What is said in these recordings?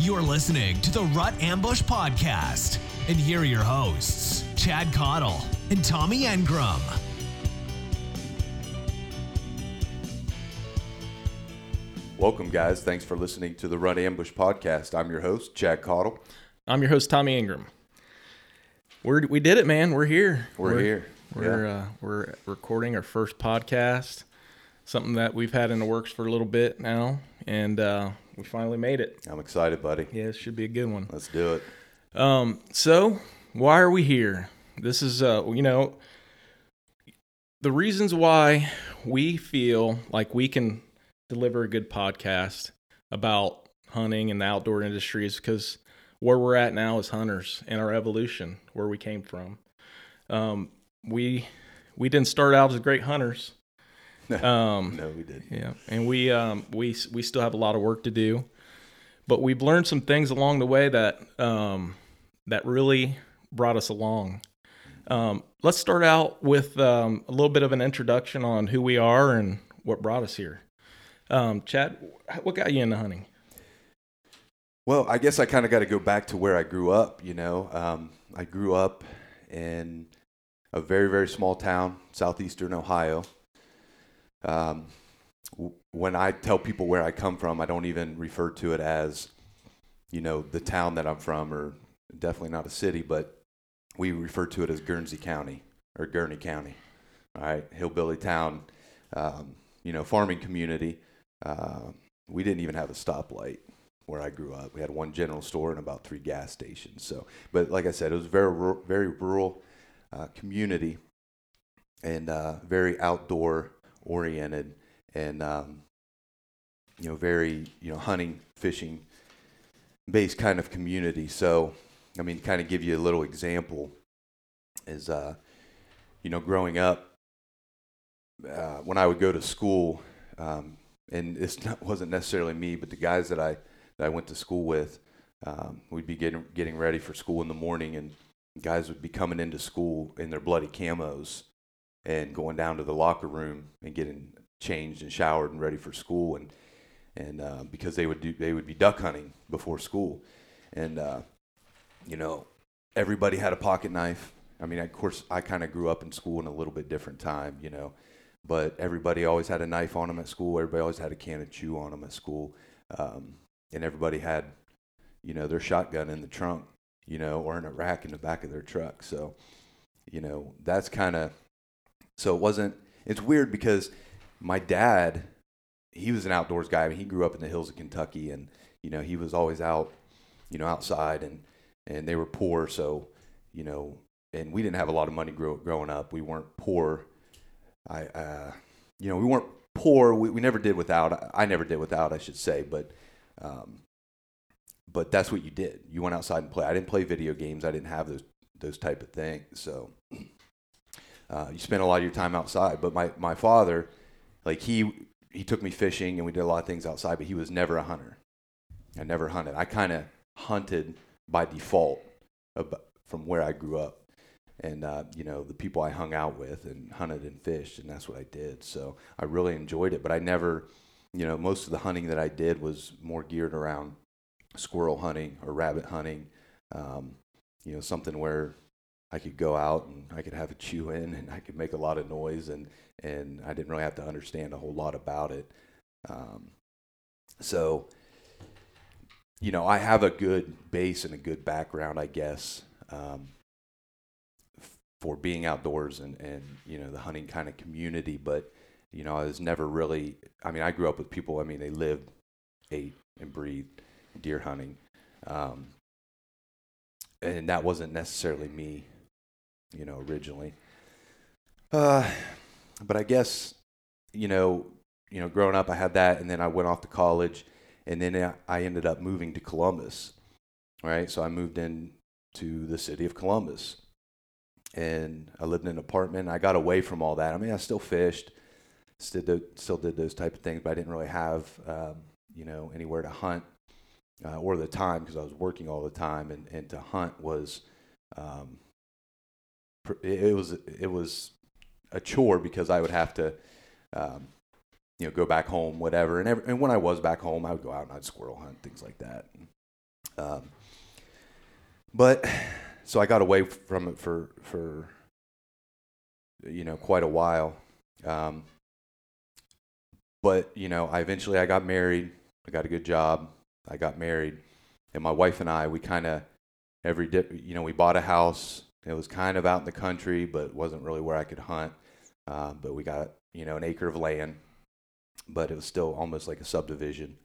You're listening to the Rut Ambush Podcast. And here are your hosts, Chad Cottle and Tommy Engram. Welcome, guys. Thanks for listening to the Rut Ambush Podcast. I'm your host, Chad Cottle. I'm your host, Tommy Ingram. We're we did it, man. We're here. We're, here. We're Yeah. uh, we're recording our first podcast. Something that we've had in the works for a little bit now, and uh, we finally made it. I'm excited, buddy. Yeah, it should be a good one. Let's do it. Um, so why are we here? This is uh, you know, the reasons why we feel like we can deliver a good podcast about hunting and the outdoor industry is because where we're at now as hunters and our evolution, where we came from. Um, we we didn't start out as great hunters. Um, No, we did. yeah, and we um, we we still have a lot of work to do, but we've learned some things along the way that um, that really brought us along. Um, let's start out with um, a little bit of an introduction on who we are and what brought us here. Um, Chad, what got you into hunting? Well, I guess I kind of got to go back to where I grew up. You know, um, I grew up in a very, very small town, southeastern Ohio. Um, when I tell people where I come from, I don't even refer to it as, you know, the town that I'm from, or definitely not a city, but we refer to it as Guernsey County or Gurney County. All right, hillbilly town, um, you know, farming community. Uh, we didn't even have a stoplight where I grew up. We had one general store and about three gas stations. So, but like I said, it was very very rural uh, community and uh, very outdoor oriented and um, you know very you know hunting fishing based kind of community. So, I mean, kind of give you a little example is uh, you know growing up uh, when I would go to school. Um, and this wasn't necessarily me, but the guys that I that I went to school with, um, we'd be getting getting ready for school in the morning, and guys would be coming into school in their bloody camos and going down to the locker room and getting changed and showered and ready for school, and and uh, because they would do they would be duck hunting before school, and uh, you know everybody had a pocket knife. I mean, of course, I kind of grew up in school in a little bit different time, you know but everybody always had a knife on them at school. Everybody always had a can of chew on them at school, um, and everybody had, you know, their shotgun in the trunk, you know, or in a rack in the back of their truck. So, you know, that's kind of. So it wasn't. It's weird because my dad, he was an outdoors guy. I mean, he grew up in the hills of Kentucky, and you know, he was always out, you know, outside, and and they were poor, so you know, and we didn't have a lot of money grow, growing up. We weren't poor I, uh, you know, we weren't poor. We, we never did without. I never did without, I should say. But, um, but that's what you did. You went outside and play. I didn't play video games. I didn't have those those type of things. So, uh, you spent a lot of your time outside. But my my father, like he he took me fishing and we did a lot of things outside. But he was never a hunter. I never hunted. I kind of hunted by default from where I grew up and uh, you know the people I hung out with and hunted and fished, and that's what I did. So I really enjoyed it. But I never, you know, most of the hunting that I did was more geared around squirrel hunting or rabbit hunting. Um, you know, something where I could go out and I could have a chew in, and I could make a lot of noise, and and I didn't really have to understand a whole lot about it. Um, so, you know, I have a good base and a good background, I guess. Um, for being outdoors and, and you know the hunting kind of community but you know i was never really i mean i grew up with people i mean they lived ate and breathed deer hunting um, and that wasn't necessarily me you know originally uh, but i guess you know you know growing up i had that and then i went off to college and then I- ended up moving to columbus right so i moved in to the city of columbus and I lived in an apartment. I got away from all that. I mean, I still fished, still did, still did those type of things, but I didn't really have, um, you know, anywhere to hunt uh, or the time because I was working all the time, and, and to hunt was, um, it, was it was a chore because I would have to, um, you know, go back home, whatever. And every, and when I was back home, I would go out and I'd squirrel hunt, things like that. Um, but so I got away from it for for you know quite a while. Um, but you know, I eventually I got married. I got a good job. I got married, and my wife and I we kind of every you know we bought a house. It was kind of out in the country, but wasn't really where I could hunt. Um, but we got you know an acre of land, but it was still almost like a subdivision.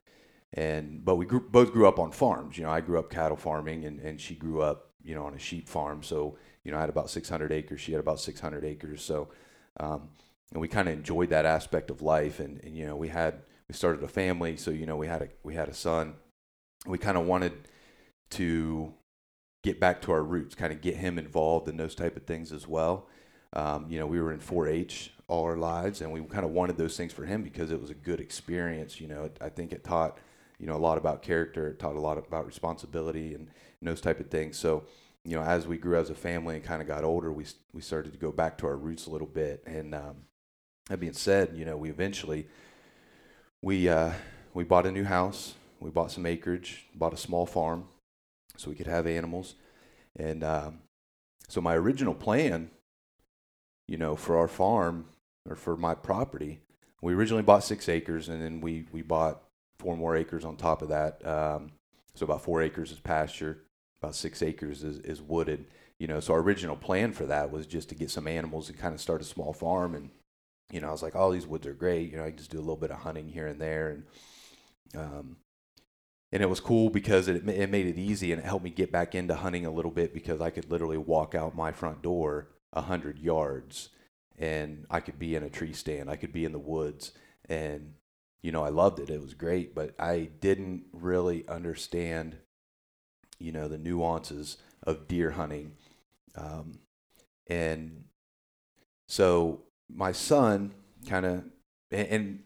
And but we grew, both grew up on farms. You know, I grew up cattle farming, and, and she grew up you know on a sheep farm. So you know, I had about 600 acres. She had about 600 acres. So um, and we kind of enjoyed that aspect of life. And, and you know, we had we started a family, so you know, we had a we had a son. We kind of wanted to get back to our roots, kind of get him involved in those type of things as well. Um, you know, we were in 4-H all our lives, and we kind of wanted those things for him because it was a good experience. You know, it, I think it taught you know a lot about character, it taught a lot about responsibility and, and those type of things. So you know, as we grew as a family and kind of got older, we we started to go back to our roots a little bit. And um, that being said, you know, we eventually we uh, we bought a new house, we bought some acreage, bought a small farm, so we could have animals. And um, so my original plan, you know, for our farm or for my property, we originally bought six acres, and then we we bought four more acres on top of that. Um, so about four acres is pasture, about six acres is, is wooded. You know, so our original plan for that was just to get some animals and kind of start a small farm. And you know, I was like, oh, these woods are great. You know, I can just do a little bit of hunting here and there, and um, and it was cool because it it made it easy and it helped me get back into hunting a little bit because I could literally walk out my front door a hundred yards and I could be in a tree stand. I could be in the woods and you know, I loved it. It was great, but I didn't really understand you know the nuances of deer hunting um, and so my son kind of and, and,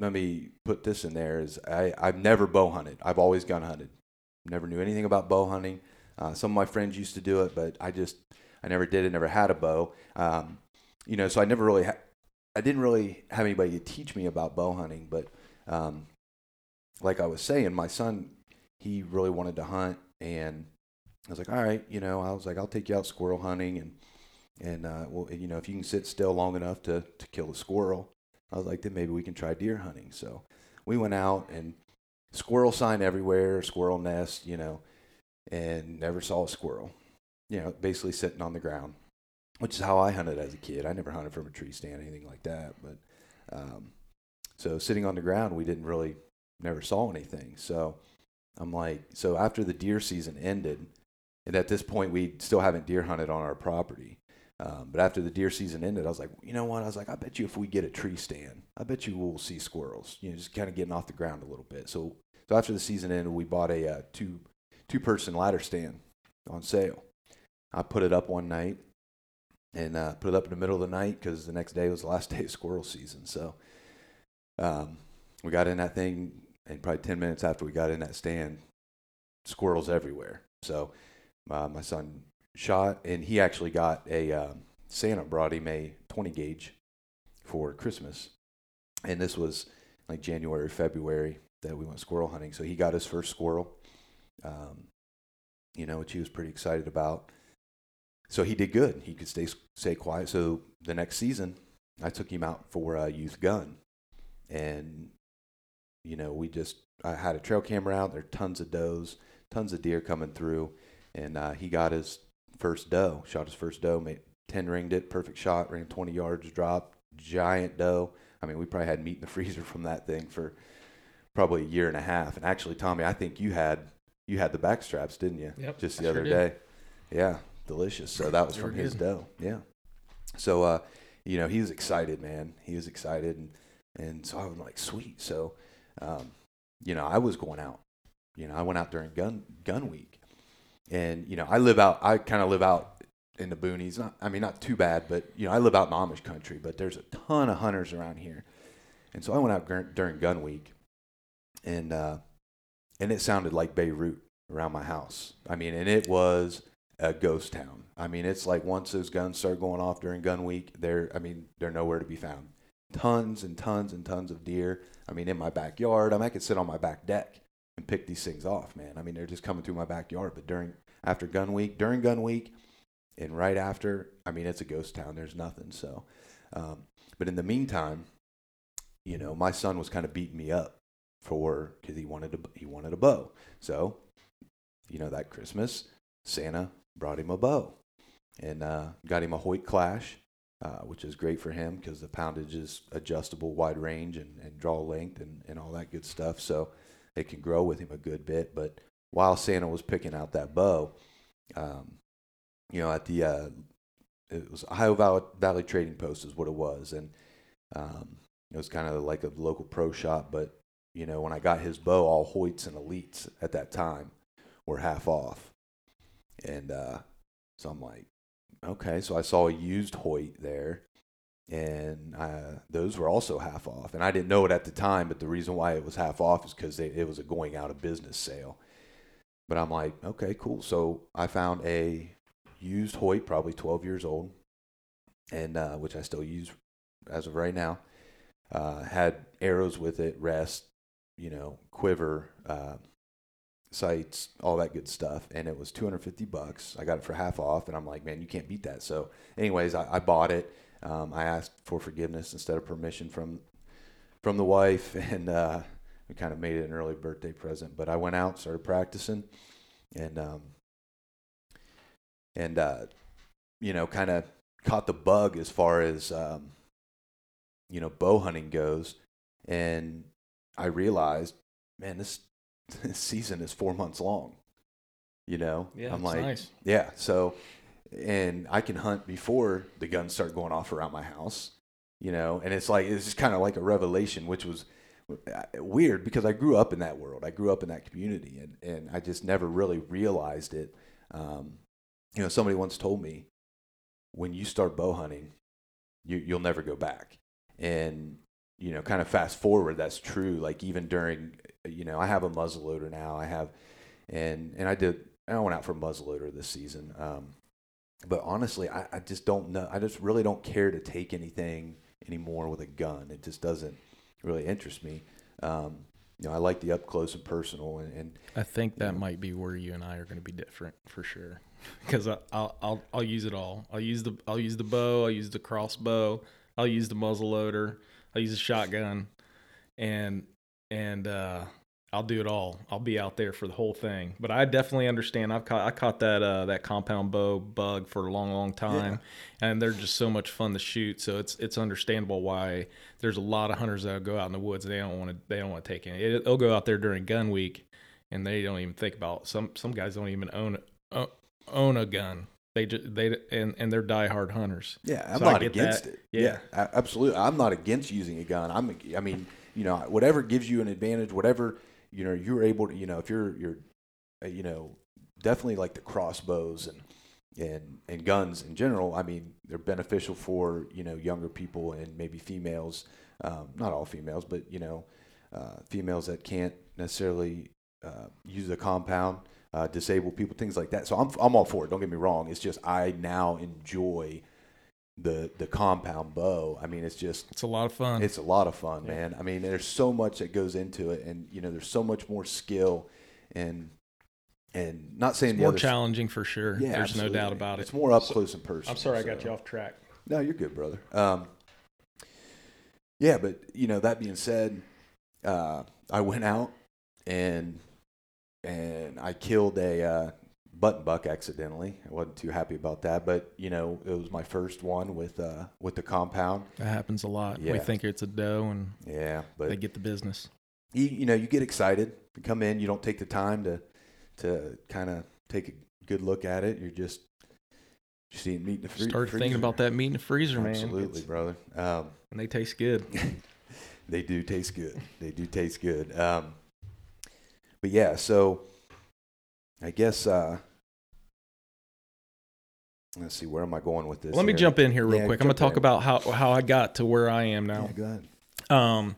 let me put this in there is I, I've never bow hunted. I've always gun hunted. Never knew anything about bow hunting. Uh, some of my friends used to do it, but I just I never did it. Never had a bow. Um, you know, so I never really ha- I didn't really have anybody to teach me about bow hunting. But um, like I was saying, my son he really wanted to hunt, and I was like, all right, you know, I was like, I'll take you out squirrel hunting, and and uh, well, you know, if you can sit still long enough to to kill a squirrel, I was like, then maybe we can try deer hunting. So we went out and squirrel sign everywhere, squirrel nest, you know, and never saw a squirrel. You know, basically sitting on the ground, which is how I hunted as a kid. I never hunted from a tree stand, anything like that. But um, so sitting on the ground, we didn't really never saw anything. So I'm like, so after the deer season ended, and at this point we still haven't deer hunted on our property. Um, but after the deer season ended, I was like, you know what? I was like, I bet you if we get a tree stand, I bet you we'll see squirrels. You know, just kind of getting off the ground a little bit. So, so after the season ended, we bought a uh, two two person ladder stand on sale. I put it up one night and uh, put it up in the middle of the night because the next day was the last day of squirrel season. So um, we got in that thing, and probably 10 minutes after we got in that stand, squirrels everywhere. So uh, my son shot, and he actually got a uh, Santa brought him a 20 gauge for Christmas, and this was like January, February that we went squirrel hunting. So he got his first squirrel, um, you know, which he was pretty excited about. So he did good. He could stay stay quiet. So the next season, I took him out for a youth gun, and you know, we just I had a trail camera out. There are tons of does, tons of deer coming through, and uh, he got his first doe. Shot his first doe, made ten ringed it, perfect shot, ran twenty yards, dropped, giant doe. I mean, we probably had meat in the freezer from that thing for probably a year and a half. And actually, Tommy, I think you had you had the back straps, didn't you? Yep, Just the sure other did. day. Yeah, delicious. So that was from his good. doe. Yeah. So uh, you know, he was excited, man. He was excited, and and so I was like, sweet. So um, you know, I was going out. You know, I went out during gun gun week, and you know, I live out. I kind of live out in the boonies. Not, I mean, not too bad, but you know, I live out in Amish country. But there's a ton of hunters around here, and so I went out during gun week, and uh, and it sounded like Beirut around my house. I mean, and it was a ghost town. I mean, it's like once those guns start going off during gun week, they're I mean, they're nowhere to be found. Tons and tons and tons of deer. I mean, in my backyard. I mean, I could sit on my back deck and pick these things off, man. I mean, they're just coming through my backyard. But during after gun week, during gun week, and right after, I mean, it's a ghost town. There's nothing. So, um, but in the meantime, you know, my son was kind of beating me up for because he wanted a he wanted a bow. So, you know, that Christmas, Santa brought him a bow, and uh, got him a Hoyt Klash, uh, which is great for him because the poundage is adjustable, wide range, and, and draw length, and, and all that good stuff. So it can grow with him a good bit. But while Santa was picking out that bow, um, you know, at the uh, it was Ohio Valley, Valley Trading Post is what it was, and um, it was kind of like a local pro shop. But you know, when I got his bow, all Hoyts and Elites at that time were half off, and uh, so I'm like, okay. So I saw a used Hoyt there, and uh, those were also half off. And I didn't know it at the time, but the reason why it was half off is because it was a going out of business sale. But I'm like, okay, cool. So I found a used Hoyt, probably 12 years old, and uh, which I still use as of right now. Uh, had arrows with it, rest, you know, quiver, uh, sights, all that good stuff, and it was 250 bucks. I got it for half off, and I'm like, man, you can't beat that. So, anyways, I, I bought it. Um, I asked for forgiveness instead of permission from from the wife, and uh, we kind of made it an early birthday present. But I went out, started practicing, and um, and uh, you know, kind of caught the bug as far as um, you know bow hunting goes, and I realized, man, this, this season is four months long. You know, Yeah, I'm like, nice. yeah, so and I can hunt before the guns start going off around my house. You know, and it's like it's just kind of like a revelation, which was uh, weird because I grew up in that world. I grew up in that community, and and I just never really realized it. Um, you know, somebody once told me, when you start bow hunting, you you'll never go back. And you know, kind of fast forward, that's true. Like even during, you know, I have a muzzleloader now. I have, and and I did. I went out for a muzzleloader this season. Um, but honestly, I, I just don't know. I just really don't care to take anything anymore with a gun. It just doesn't really interest me. Um, you know, I like the up close and personal, and, and I think that might be where you and I are going to be different for sure. Because I'll I'll I'll use it all. I'll use the I'll use the bow. I'll use the crossbow. I'll use the muzzle loader. I'll use a shotgun, and and uh, I'll do it all. I'll be out there for the whole thing. But I definitely understand. I've caught I caught that uh, that compound bow bug for a long long time, and they're just so much fun to shoot. So it's it's understandable why there's a lot of hunters that go out in the woods. They don't want to they don't want to take any. It, they'll go out there during gun week, and they don't even think about some some guys don't even own uh, own a gun. They just they and and they're diehard hunters. Yeah, I'm So not against that. it. Yeah. a- absolutely. I'm not against using a gun. I'm. I mean, you know, whatever gives you an advantage, whatever you know, you're able to. You know, if you're you're, uh, you know, definitely like the crossbows and and and guns in general. I mean, they're beneficial for you know younger people and maybe females. Um, not all females, but you know, uh, females that can't necessarily uh, use a compound uh, disabled people, things like that. So I'm I'm all for it. Don't get me wrong. It's just I now enjoy the the compound bow. I mean, it's just It's a lot of fun. it's a lot of fun, man. I mean, there's so much that goes into it, and you know, there's so much more skill and and not saying the more other challenging for sure. Yeah, There's no doubt about it. It's more up So- close and personal. I'm sorry I got you off track. no, you're good, brother. Um, yeah, but you know that being said, uh, I went out and and I killed a uh, button buck accidentally. I wasn't too happy about that, but you know it was my first one with uh, with the compound. That happens a lot. We think it's a doe and Yeah, but they get the business. you, you know you get excited. You come in, you don't take the time to to kind of take a good look at it. You're just seeing meat in the free- Start freezer. thinking about that meat in the freezer, man. Absolutely, It's- brother. Um, And they taste good. they do taste good. They do taste good. Um, but yeah, so I guess uh, let's see where am I going with this? Let me here? jump in here real Yeah, quick. I'm gonna talk in. about how how I got to where I am now. Yeah, go ahead. Um,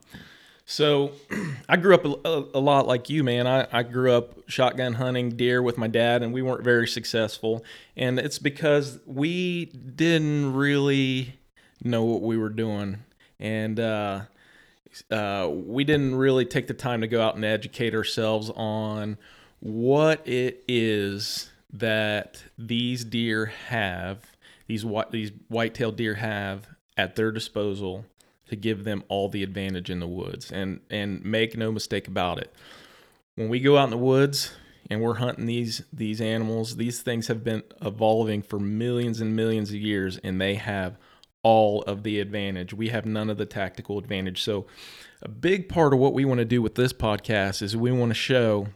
so I grew up a, a, a lot like you, man. I, I grew up shotgun hunting deer with my dad, and we weren't very successful. And it's because we didn't really know what we were doing. And uh, uh, we didn't really take the time to go out and educate ourselves on what it is that these deer have, these white these white-tailed deer have at their disposal to give them all the advantage in the woods. And and make no mistake about it, when we go out in the woods and we're hunting these these animals, these things have been evolving for millions and millions of years, and they have all of the advantage. We have none of the tactical advantage. So, a big part of what we want to do with this podcast is we want to show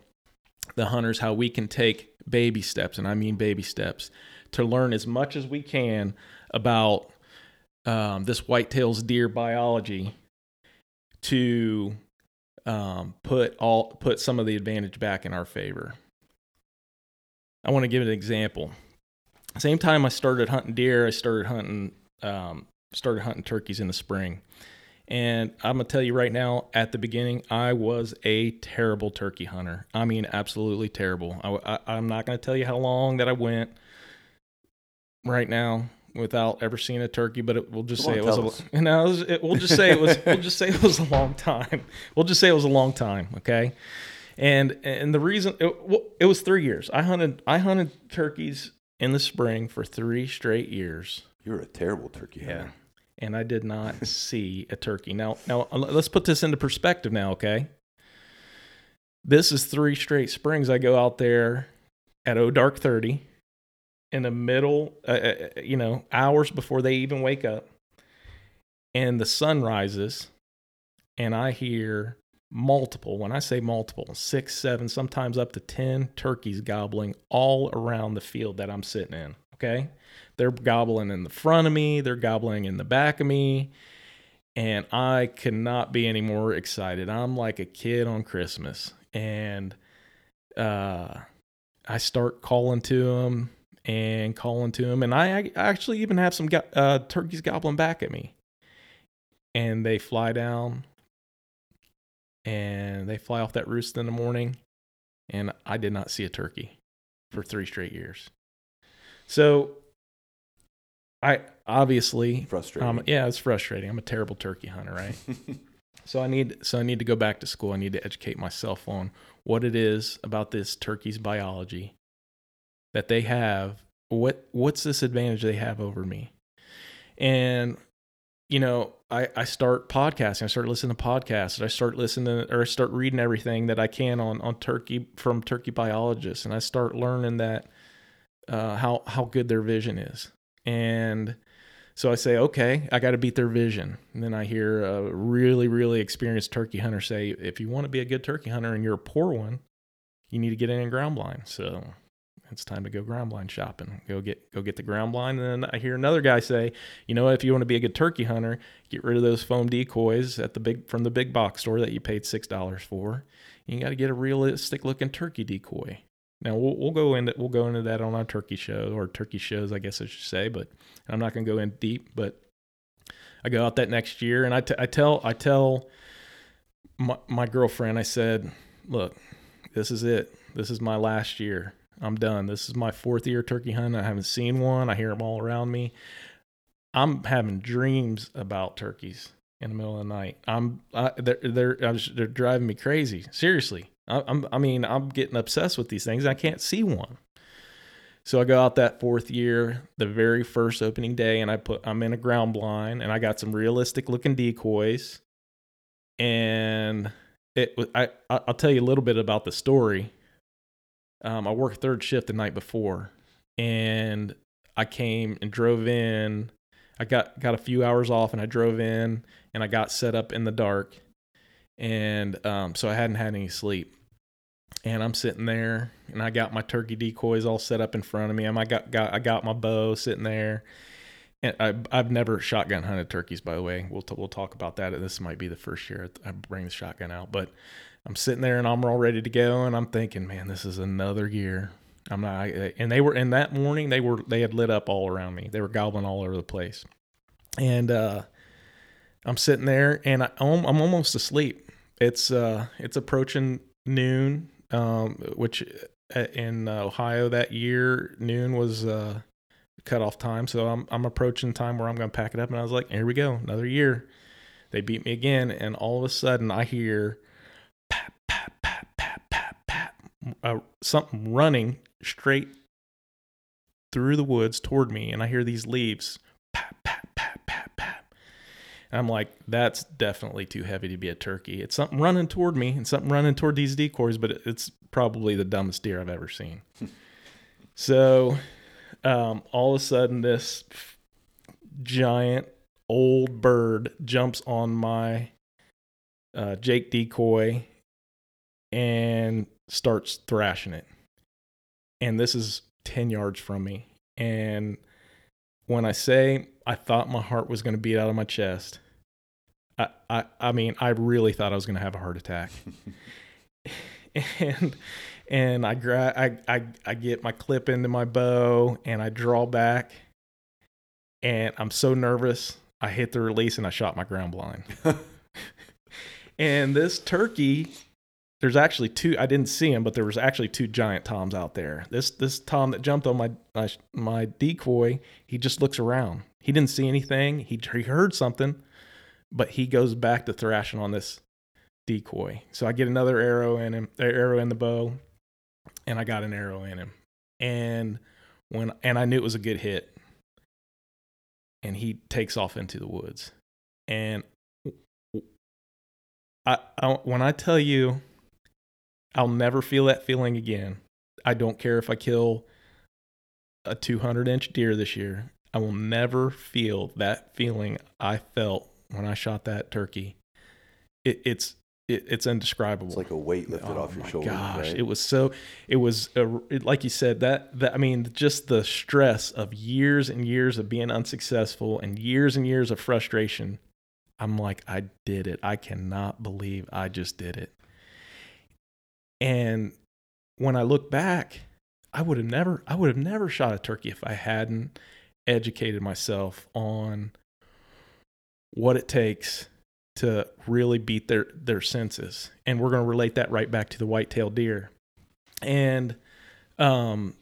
the hunters how we can take baby steps, and I mean baby steps, to learn as much as we can about um, this whitetails deer biology to um, put all put some of the advantage back in our favor. I want to give an example. Same time I started hunting deer, I started hunting um, started hunting turkeys in the spring. And I'm gonna tell you right now, at the beginning, I was a terrible turkey hunter. I mean, absolutely terrible. I, am not gonna tell you how long that I went right now without ever seeing a turkey, but it, we'll just Come say on, it was. A, you know, it was, it, we'll just say it was. we'll just say it was a long time. We'll just say it was a long time. Okay. And and the reason it, it was three years. I hunted I hunted turkeys in the spring for three straight years. You're a terrible turkey hunter. Yeah and I did not see a turkey. Now, now uh, let's put this into perspective. Now, okay, this is three straight springs. I go out there at oh dark thirty in the middle, uh, uh, uh, you know, hours before they even wake up, and the sun rises, and I hear multiple. When I say multiple, six, seven, sometimes up to ten turkeys gobbling all around the field that I'm sitting in. Okay. They're gobbling in the front of me, they're gobbling in the back of me. And I cannot be any more excited. I'm like a kid on Christmas. And uh, I start calling to them and calling to them. And I, I actually even have some go- uh, turkeys gobbling back at me. And they fly down and they fly off that roost in the morning. And I did not see a turkey for three straight years. So I obviously frustrating. Um, yeah, it's frustrating. I'm a terrible turkey hunter, right? so I need so I need to go back to school. I need to educate myself on what it is about this turkey's biology that they have. What what's this advantage they have over me? And you know, I, I start podcasting. I start listening to podcasts. I start listening or I start reading everything that I can on on turkey from turkey biologists, and I start learning that uh, how how good their vision is. And so I say, okay, I got to beat their vision. And then I hear a really, really experienced turkey hunter say, if you want to be a good turkey hunter and you're a poor one, you need to get in and ground blind. So it's time to go ground blind shopping. Go get go get the ground blind. And then I hear another guy say, you know, if you want to be a good turkey hunter, get rid of those foam decoys at the big from the big box store that you paid six dollars for. You got to get a realistic looking turkey decoy. Now we'll, we'll go into we'll go into that on our turkey show or turkey shows, I guess I should say. But I'm not going to go in deep. But I go out that next year, and I, t- I tell I tell my, my girlfriend, I said, "Look, this is it. This is my last year. I'm done. This is my fourth year turkey hunting. I haven't seen one. I hear them all around me. I'm having dreams about turkeys in the middle of the night. I'm I, they're they're they're driving me crazy. Seriously." I, am I mean, I'm getting obsessed with these things. I can't see one. So I go out that fourth year, the very first opening day, and I put I'm in a ground blind, and I got some realistic looking decoys, and it I I'll tell you a little bit about the story. Um, I worked third shift the night before, and I came and drove in. I got got a few hours off, and I drove in, and I got set up in the dark, and um, so I hadn't had any sleep and I'm sitting there and I got my turkey decoys all set up in front of me. I got, got I got my bow sitting there. And I, I've never shotgun hunted turkeys, by the way. We'll t- we'll talk about that. This might be the first year I bring the shotgun out, but I'm sitting there and I'm all ready to go, and I'm thinking, man, this is another year. I'm not, I, and they were in that morning. They were they had lit up all around me. They were gobbling all over the place, and uh, I'm sitting there and I, I'm almost asleep. It's uh, it's approaching noon um, which uh, in Ohio that year noon was uh, cutoff time. So I'm I'm approaching time where I'm to pack it up, and I was like, here we go, another year. They beat me again, and all of a sudden I hear pat, pat, pat, pat, pat, pat, uh, something running straight through the woods toward me, and I hear these leaves pat, pat. And I'm like, that's definitely too heavy to be a turkey. It's something running toward me and something running toward these decoys, but it's probably the dumbest deer I've ever seen. so um, all of a sudden, this giant old bird jumps on my uh, Jake decoy and starts thrashing it. And this is 10 yards from me. And when I say I thought my heart was going to beat out of my chest, I, I, I mean, I really thought I was going to have a heart attack. and and I, gra- I, I, I get my clip into my bow and I draw back and I'm so nervous. I hit the release and I shot my ground blind. and this turkey, there's actually two. I didn't see him, but there was actually two giant toms out there. This this tom that jumped on my my, my decoy, he just looks around. He didn't see anything. He he heard something, but he goes back to thrashing on this decoy. So I get another arrow in him, arrow in the bow, and I got an arrow in him. And when and I knew it was a good hit and he takes off into the woods. And I, I, when I tell you, I'll never feel that feeling again. I don't care if I kill a 200 inch deer this year. I will never feel that feeling I felt when I shot that turkey. It, it's it, it's indescribable. It's like a weight lifted oh off your shoulders. Gosh, right? it was so. It was a, it, like you said that that I mean, just the stress of years and years of being unsuccessful and years and years of frustration. I'm like, I did it. I cannot believe I just did it. And when I look back, I would have never, I would have never shot a turkey if I hadn't educated myself on what it takes to really beat their their senses. And we're going to relate that right back to the white-tailed deer. And um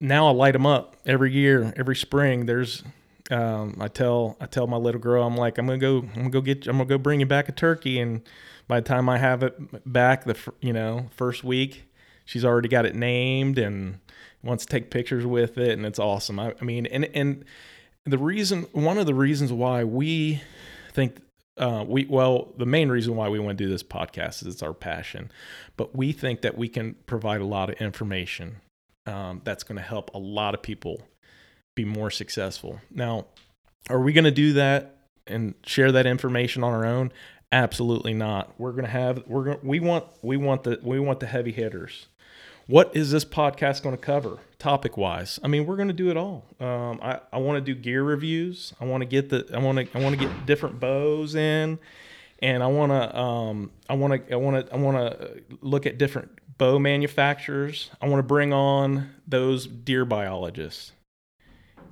now I light them up every year every spring. There's um I tell I tell my little girl I'm like I'm going to go I'm going to go get I'm going to go bring you back a turkey. And by the time I have it back the you know first week she's already got it named and wants to take pictures with it and it's awesome. I, I mean and and the reason one of the reasons why we think uh, we well the main reason why we want to do this podcast is it's our passion but we think that we can provide a lot of information um, that's going to help a lot of people be more successful. Now are we going to do that and share that information on our own absolutely not. We're going to have we're going we want we want the we want the heavy hitters. What is this podcast going to cover topic wise i mean we're going to do it all. Um, i, I want to do gear reviews. I want to get the i want to i want to get different bows in. And i want to um, i want to i want to i want to look at different bow manufacturers. I want to bring on those deer biologists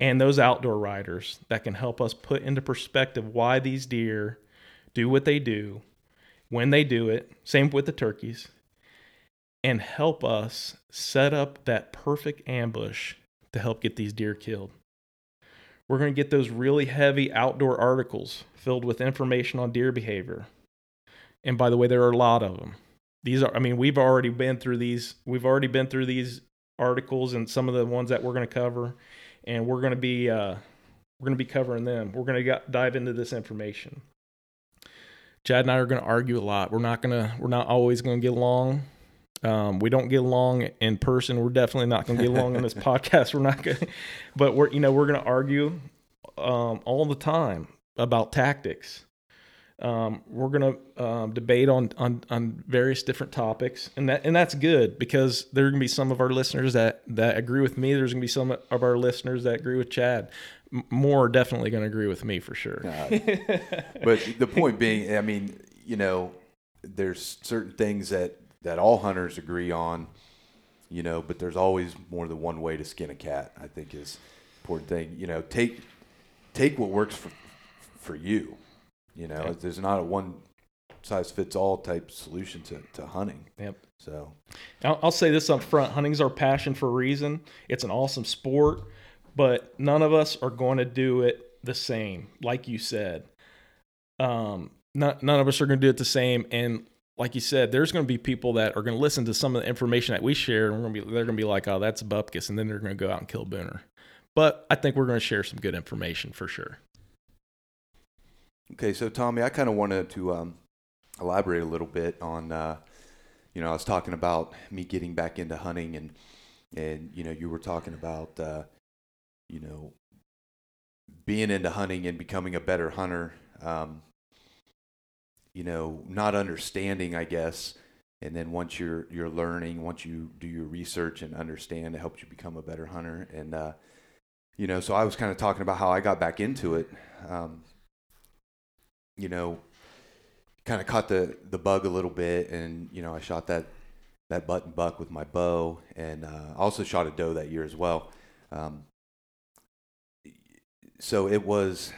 and those outdoor riders that can help us put into perspective why these deer do what they do when they do it same with the turkeys and help us set up that perfect ambush to help get these deer killed. We're going to get those really heavy outdoor articles filled with information on deer behavior. And by the way, there are a lot of them. These are, I mean, we've already been through these, we've already been through these articles and some of the ones that we're going to cover. And we're going to be, uh, we're going to be covering them. We're going to dive into this information. Chad and I are going to argue a lot. We're not going to, we're not always going to get along. Um, we don't get along in person. We're definitely not going to get along in this podcast. We're not going, but we're you know we're going to argue um, all the time about tactics. Um, we're going to um, debate on, on on various different topics, and that and that's good because there are going to be some of our listeners that that agree with me. There's going to be some of our listeners that agree with Chad. More definitely going to agree with me for sure. But the point being, I mean, you know, there's certain things that that all hunters agree on, you know, but there's always more than one way to skin a cat. I think is important thing. You know, take take what works for for you. You know, there's not a one size fits all type solution to, to hunting. Yep. So I'll, I'll say this up front: hunting's our passion for a reason. It's an awesome sport, but none of us are going to do it the same. Like you said, um, not, none of us are going to do it the same. And like you said, there's going to be people that are going to listen to some of the information that we share, and be, they're going to be like, "Oh, that's bupkis," and then they're going to go out and kill Booner. But I think we're going to share some good information for sure. Okay, so Tommy, I kind of wanted to um, elaborate a little bit on, uh, you know, I was talking about me getting back into hunting, and and you know, you were talking about, uh, you know, being into hunting and becoming a better hunter. Um, you know, not understanding, I guess, and then once you're you're learning, once you do your research and understand, it helps you become a better hunter. And uh, you know, so I was kind of talking about how I got back into it. Um, you know, kind of caught the the bug a little bit, and you know, I shot that that button buck with my bow, and uh, also shot a doe that year as well. Um, so it was,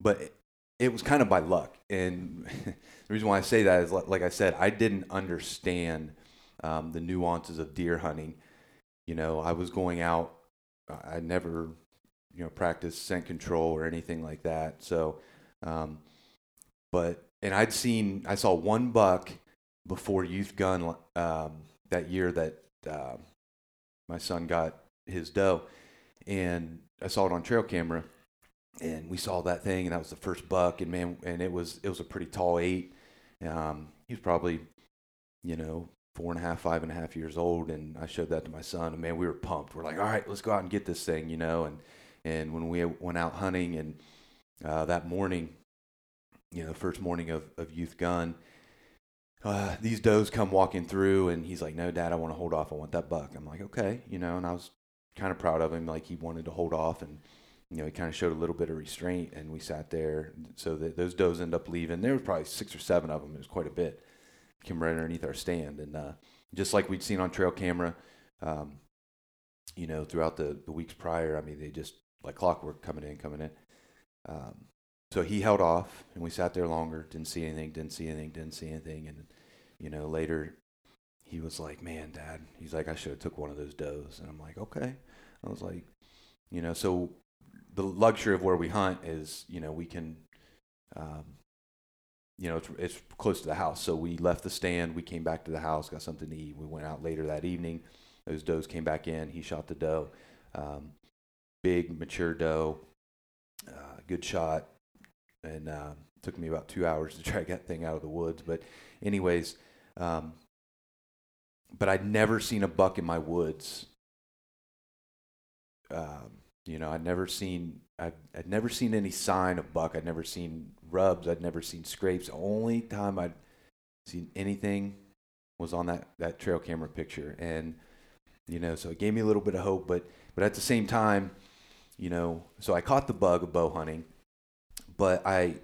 but it, it was kind of by luck, and the reason why I say that is, like I said, I didn't understand um, the nuances of deer hunting. You know, I was going out. I never you know practiced scent control or anything like that. So, um, but and I'd seen I saw one buck before youth gun um, that year that uh, my son got his doe, and I saw it on trail camera, and we saw that thing, and that was the first buck, and man, and it was it was a pretty tall eight. Um, he was probably, you know, four and a half, five and a half years old, and I showed that to my son, and man, we were pumped. We're like, all right, let's go out and get this thing, you know, and and when we went out hunting, and uh, that morning, you know, first morning of, of youth gun, uh, these does come walking through, and he's like, "No, Dad, I want to hold off. I want that buck." I'm like, "Okay," you know, and I was kind of proud of him. Like he wanted to hold off, and you know, he kind of showed a little bit of restraint, and we sat there. So that those does end up leaving. There was probably six or seven of them. It was quite a bit. Came right underneath our stand, and uh, just like we'd seen on trail camera, um, you know, throughout the, the weeks prior. I mean, they just like clockwork coming in, coming in. Um, so he held off, and we sat there longer. Didn't see anything. Didn't see anything. Didn't see anything. And you know, later he was like, "Man, Dad," he's like, "I should have took one of those does." And I'm like, "Okay." I was like, you know, so the luxury of where we hunt is, you know, we can, um, you know, it's, it's close to the house. So we left the stand. We came back to the house, got something to eat. We went out later that evening. Those does came back in. He shot the doe. Um, big mature doe, uh, good shot, and uh, took me about two hours to drag that thing out of the woods. But, anyways, um, but I'd never seen a buck in my woods. Um, you know, I'd never seen I'd, I'd never seen any sign of buck. I'd never seen rubs. I'd never seen scrapes. Only time I'd seen anything was on that, that trail camera picture. And, you know, so it gave me a little bit of hope. But, but at the same time, you know, so I caught the bug of bow hunting, but I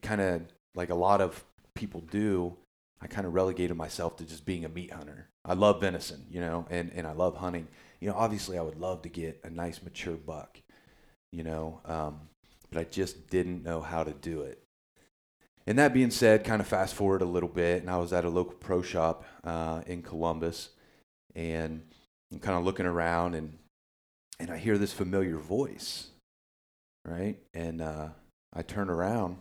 kind of, like a lot of people do, I kind of relegated myself to just being a meat hunter. I love venison, you know, and, and I love hunting. You know, obviously I would love to get a nice mature buck, you know, um, but I just didn't know how to do it. And that being said, kind of fast forward a little bit, and I was at a local pro shop uh, in Columbus, and I'm kind of looking around, and and I hear this familiar voice, right? And uh, I turn around,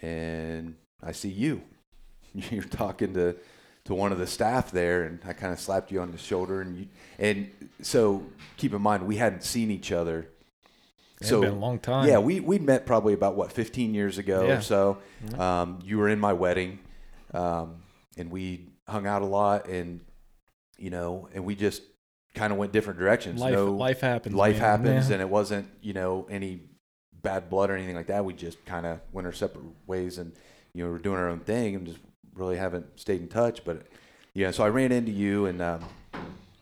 and I see you. You're talking to to one of the staff there, and I kind of slapped you on the shoulder, and you, and so keep in mind we hadn't seen each other. It's so, been a long time. Yeah, we we met probably about what 15 years ago yeah. or so. Mm-hmm. Um, you were in my wedding, um, and we hung out a lot, and you know, and we just kind of went different directions. Life, no, life happens. Life man. happens, yeah. and it wasn't you know any bad blood or anything like that. We just kind of went our separate ways, and you know, we're doing our own thing, and just really haven't stayed in touch. But yeah, so I ran into you, and um,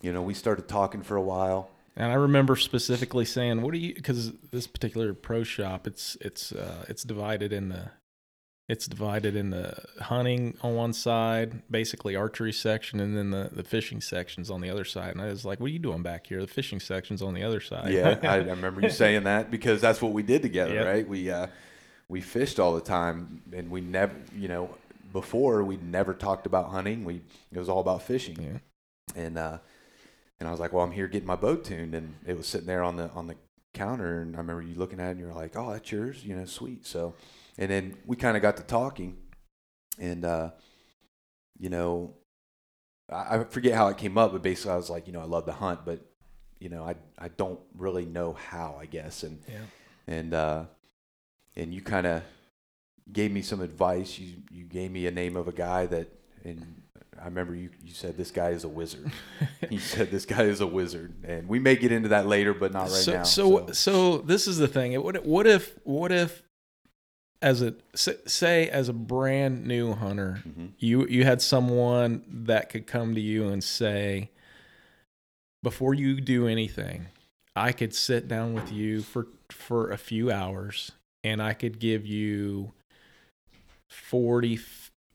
you know, we started talking for a while. And I remember specifically saying, "What do you?" Because this particular pro shop, it's it's uh, it's divided in the it's divided in the hunting on one side, basically archery section, and then the, the fishing sections on the other side. And I was like, "What are you doing back here? The fishing section's on the other side." Yeah, I, I remember you saying that because that's what we did together, yep. right? We uh, we fished all the time, and we never, you know, before we'd never talked about hunting. We it was all about fishing. Yeah. And uh, and I was like, well, I'm here getting my boat tuned, and it was sitting there on the on the counter, and I remember you looking at it, and you're like, "Oh, that's yours," you know, sweet. So, and then we kind of got to talking, and uh, you know, I, I forget how it came up, but basically, I was like, you know, I love to hunt, but you know, I I don't really know how, I guess, and Yeah. and uh, and you kind of gave me some advice. You you gave me a name of a guy that, and I remember you you said this guy is a wizard. you said this guy is a wizard, and we may get into that later, but not right so, now. So, so this is the thing. What, what if, what if, as a say, as a brand new hunter, Mhm. you you had someone that could come to you and say, before you do anything, I could sit down with you for for a few hours, and I could give you forty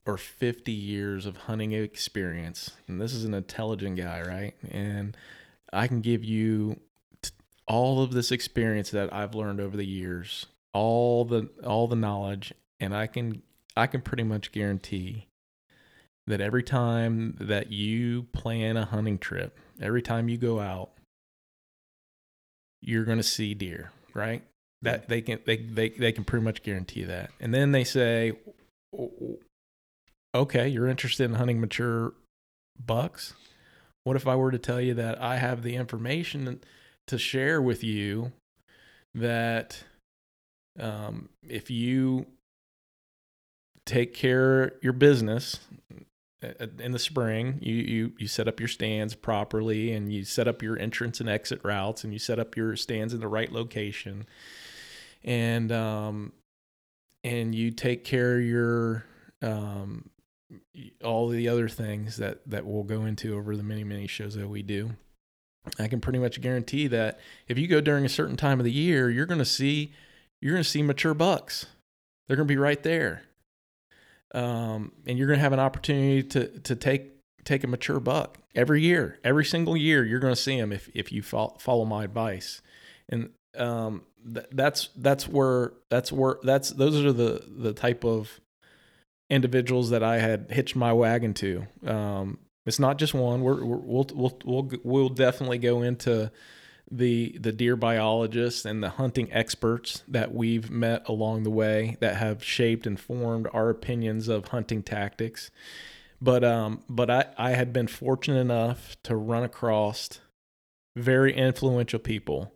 or fifty years of hunting experience. And this is an intelligent guy, right? And I can give you t- all of this experience that I've learned over the years, all the all the knowledge, and I can I can pretty much guarantee that every time that you plan a hunting trip, every time you go out, you're going to see deer, right? That they can they, they they can pretty much guarantee that. And then they say okay, you're interested in hunting mature bucks. What if I were to tell you that I have the information to share with you that um, if you take care your business uh, in the spring, you, you you set up your stands properly and you set up your entrance and exit routes and you set up your stands in the right location and um and you take care of your um all the other things that that we'll go into over the many many shows that we do i can pretty much guarantee that if you go during a certain time of the year you're going to see you're going to see mature bucks. They're going to be right there. Um, and you're going to have an opportunity to to take take a mature buck every year. Every single year you're going to see them if if you fo- follow my advice. And um, th- that's that's where that's where that's those are the the type of individuals that I had hitched my wagon to. Um, it's not just one. We're, we're, we'll we'll we'll we'll definitely go into the the deer biologists and the hunting experts that we've met along the way that have shaped and formed our opinions of hunting tactics. But um, but I I had been fortunate enough to run across very influential people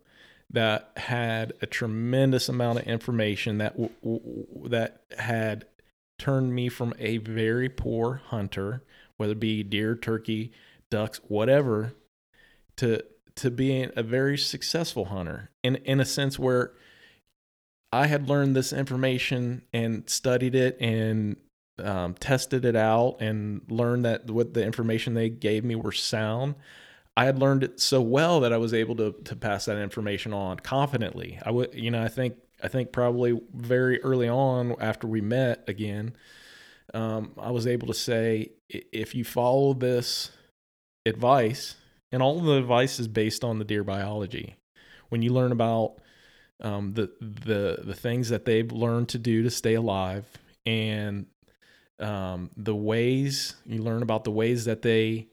that had a tremendous amount of information that w- w- that had turned me from a very poor hunter, whether it be deer, turkey, ducks, whatever, to to being a very successful hunter. In in a sense where I had learned this information and studied it and um, tested it out and learned that what the information they gave me were sound. I had learned it so well that I was able to to pass that information on confidently. I would, you know, I think I think probably very early on after we met again, um, I was able to say if you follow this advice, and all the advice is based on the deer biology. When you learn about um, the the the things that they've learned to do to stay alive, and um, the ways you learn about the ways that they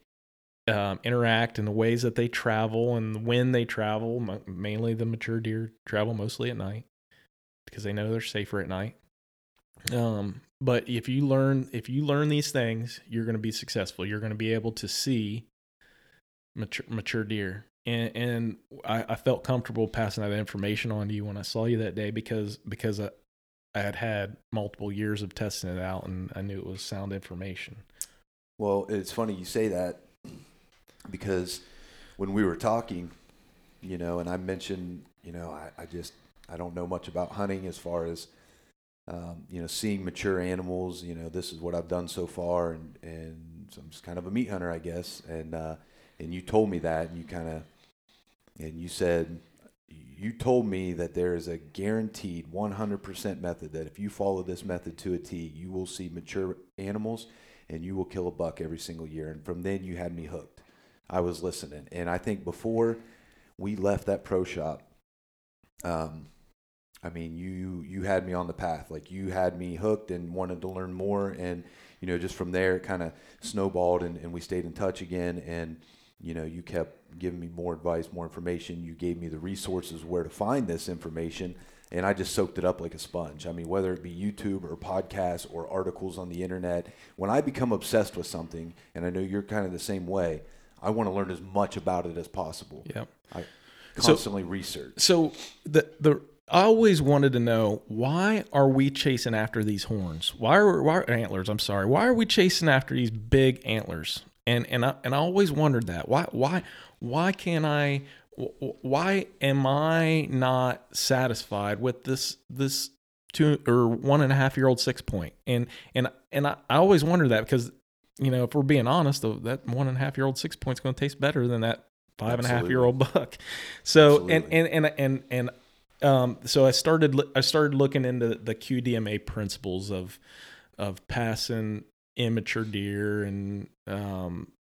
um, interact and the ways that they travel and when they travel. Mainly the mature deer travel mostly at night because they know they're safer at night. Um, but if you learn if you learn these things, you're going to be successful. You're going to be able to see mature mature deer. And and I, I felt comfortable passing that information on to you when I saw you that day because because I, I had had multiple years of testing it out and I knew it was sound information. Well, it's funny you say that because when we were talking, you know, and I mentioned, you know, I, I just I don't know much about hunting as far as um, you know seeing mature animals. You know, this is what I've done so far, and and so I'm just kind of a meat hunter, I guess. And uh, and you told me that, and you kind of and you said you told me that there is a guaranteed 100% method that if you follow this method to a T, you will see mature animals and you will kill a buck every single year. And from then, you had me hooked. I was listening. And I think before we left that pro shop, um, I mean, you you had me on the path. Like you had me hooked and wanted to learn more. And you know, just from there, it kind of snowballed, and, and we stayed in touch again. And you know, you kept giving me more advice, more information. You gave me the resources where to find this information, and I just soaked it up like a sponge. I mean, whether it be YouTube or podcasts or articles on the internet, when I become obsessed with something, and I know you're kind of the same way, I want to learn as much about it as possible. Yep. I constantly so, research. So the the I always wanted to know why are we chasing after these horns? Why are why antlers? I'm sorry. Why are we chasing after these big antlers? And and I and I always wondered that. Why why why can't I? Why am I not satisfied with this this two or one and a half year old six point? And and and I, I always wonder that because you know if we're being honest, that one and a half year old six point is going to taste better than that five Absolutely. and a half year old buck. So and, and and and and um, so I started I started looking into the QDMA principles of of passing immature deer and um,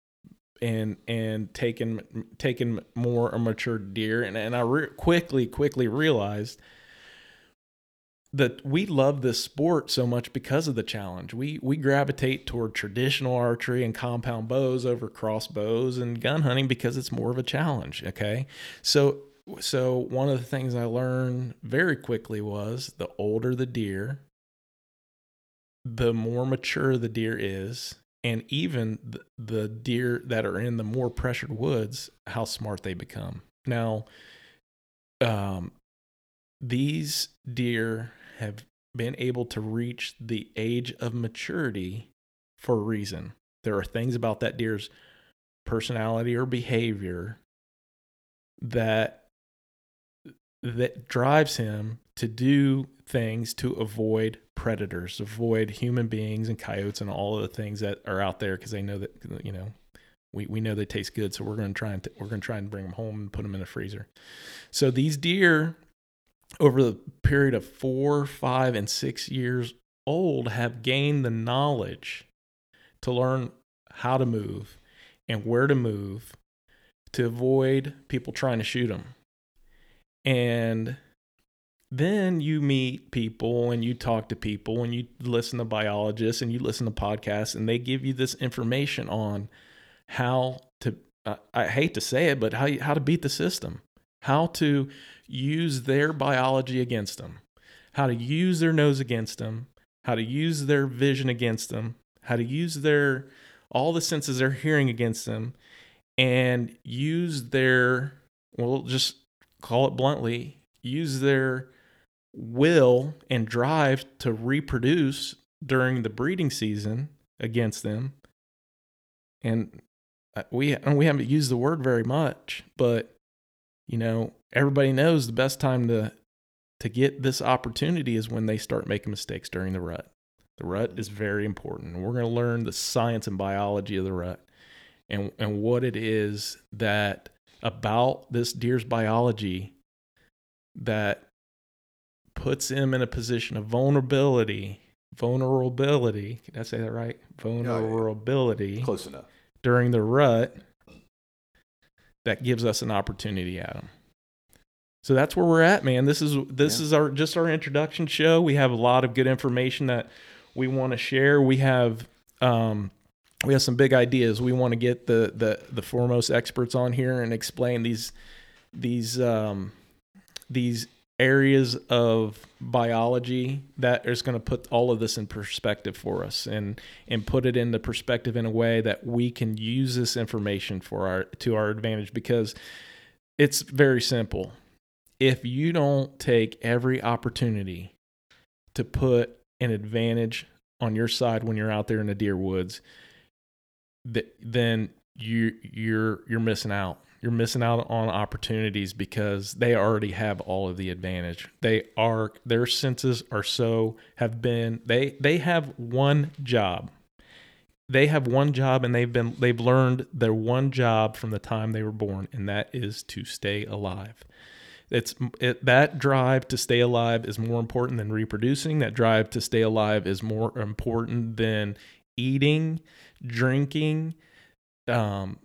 and and taking taking more mature deer and and I re- quickly quickly realized that we love this sport so much because of the challenge. We we gravitate toward traditional archery and compound bows over crossbows and gun hunting because it's more of a challenge. Okay, so so one of the things I learned very quickly was the older the deer, the more mature the deer is, and even the, deer that are in the more pressured woods, how smart they become. Now, um, these deer have been able to reach the age of maturity for a reason. There are things about that deer's personality or behavior that that drives him to do things to avoid predators, avoid human beings and coyotes and all of the things that are out there because they know that you know we, we know they taste good, so we're going to try and t- we're going to try and bring them home and put them in the freezer. So these deer, over the period of four, five, and six years old, have gained the knowledge to learn how to move and where to move to avoid people trying to shoot them. And then you meet people and you talk to people and you listen to biologists and you listen to podcasts and they give you this information on how to uh, I hate to say it but how how to beat the system how to use their biology against them how to use their nose against them how to use their vision against them how to use their all the senses they're hearing against them and use their well just call it bluntly, use their will and drive to reproduce during the breeding season against them. And uh, we we haven't used the word very much, but you know, everybody knows the best time to to get this opportunity is when they start making mistakes during the rut. The rut is very important. We're going to learn the science and biology of the rut and and what it is that about this deer's biology that puts him in a position of vulnerability vulnerability Can I say that right oh, vulnerability yeah, yeah. close enough during the rut that gives us an opportunity Adam. so that's where we're at man this is this yeah. is our just our introduction show we have a lot of good information that we want to share we have um we have some big ideas. We want to get the the the foremost experts on here and explain these these um, these areas of biology that is going to put all of this in perspective for us and and put it into perspective in a way that we can use this information for our to our advantage because it's very simple. If you don't take every opportunity to put an advantage on your side when you're out there in the deer woods, th- then you you're you're missing out. You're missing out on opportunities because they already have all of the advantage. They are their senses are so have been they they have one job. They have one job and they've been they've learned their one job from the time they were born and that is to stay alive. It's it, that drive to stay alive is more important than reproducing. That drive to stay alive is more important than eating drinking, um,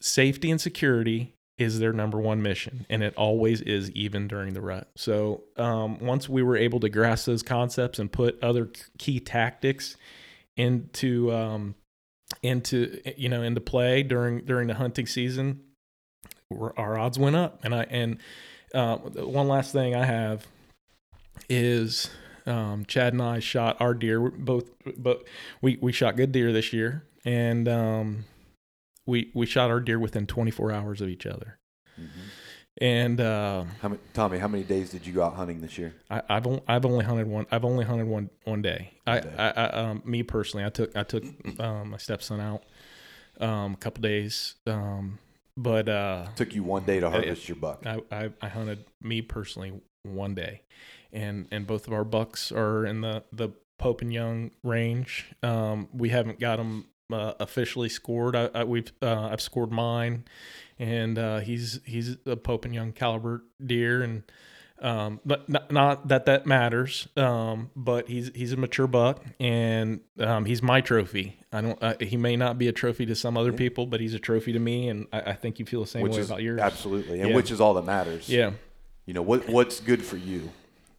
safety and security is their number one mission, and it always is, even during the rut. So um, once we were able to grasp those concepts and put other key tactics into um, into you know into play during during the hunting season, our odds went up. And I and uh, one last thing I have is um, Chad and I shot our deer both, but we we shot good deer this year, and um, we we shot our deer within 24 hours of each other. Mm-hmm. And uh, how many, Tommy, how many days did you go out hunting this year? I, have only, I've only hunted one. I've only hunted one one day. One day. I, I, um, me personally, I took I took um, my stepson out um, a couple days. Um, but uh, took you one day to harvest I, your buck. I, I, I hunted me personally one day, and and both of our bucks are in the the Pope and Young range. Um, we haven't got them uh, officially scored. I, I we've uh, I've scored mine, and uh, he's he's a Pope and Young caliber deer, and um, but not, not, that that matters. Um, but he's he's a mature buck, and um, he's my trophy. I don't. Uh, he may not be a trophy to some other yeah. people, but he's a trophy to me, and I, I think you feel the same which way is, about yours. Absolutely, and yeah. which is all that matters. Yeah. You know what what's good for you.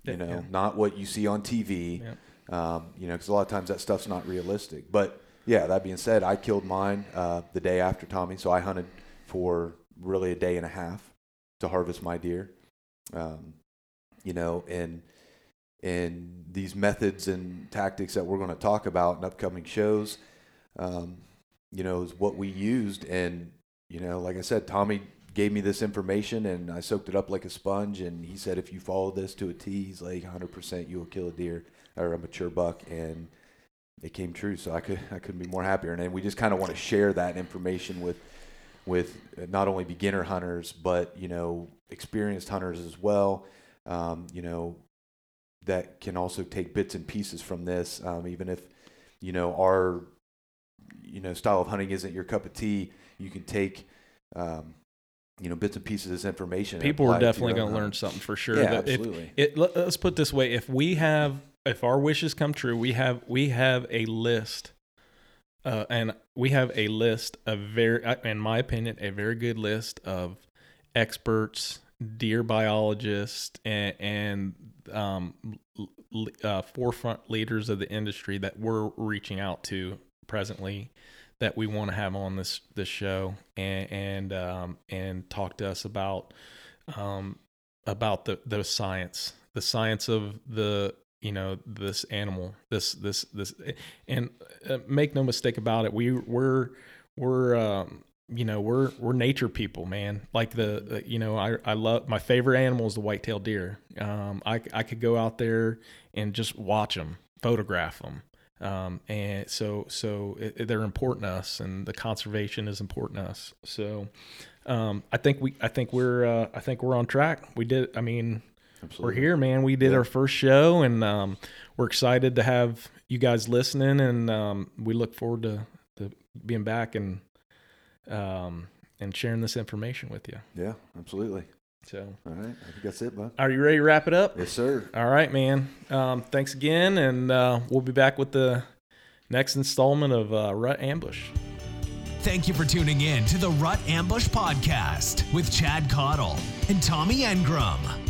You know, yeah. not what you see on TV. Um, you know, because a lot of times that stuff's not realistic. But yeah, that being said, I killed mine uh, the day after Tommy, so I hunted for really a day and a half to harvest my deer. Um, you know, and and these methods and tactics that we're going to talk about in upcoming shows, um, you know, is what we used. And you know, like I said, Tommy gave me this information, and I soaked it up like a sponge. And he said, if you follow this to a T, he's like, 100%, you will kill a deer or a mature buck. And it came true. So I could I couldn't be more happier. And we just kind of want to share that information with with not only beginner hunters, but you know, experienced hunters as well um, you know, that can also take bits and pieces from this, um, even if, you know, our, you know, style of hunting isn't your cup of tea, you can take, um, you know, bits and pieces of this information. People are definitely going to learn something for sure. Yeah, absolutely. If, it, let, us put this way: if we have, if our wishes come true, we have we have a list, uh, and we have a list of very, in my opinion, a very good list of experts deer biologists and, and um, uh, forefront leaders of the industry that we're reaching out to presently that we want to have on this this show and and um, and talk to us about um, about the the science the science of the you know this animal this this this and uh, make no mistake about it we we're we're um, you know we're we're nature people man. Like the, you know i i love my favorite animal is the white-tailed deer. Um i i could go out there and just watch them photograph them um and so so it, they're important to us and the conservation is important to us. So um i think we i think we're uh i think we're on track. We did i mean Absolutely. we're here man we did yeah. our first show and um we're excited to have you guys listening and um we look forward to to being back and um, and sharing this information with you. Yeah, absolutely. So, all right, I think that's it, bud. Are you ready to wrap it up? Yes, sir. All right, man. Um, thanks again, and uh, we'll be back with the next installment of uh, Rut Ambush. Thank you for tuning in to the Rut Ambush podcast with Chad Caudill and Tommy Engram.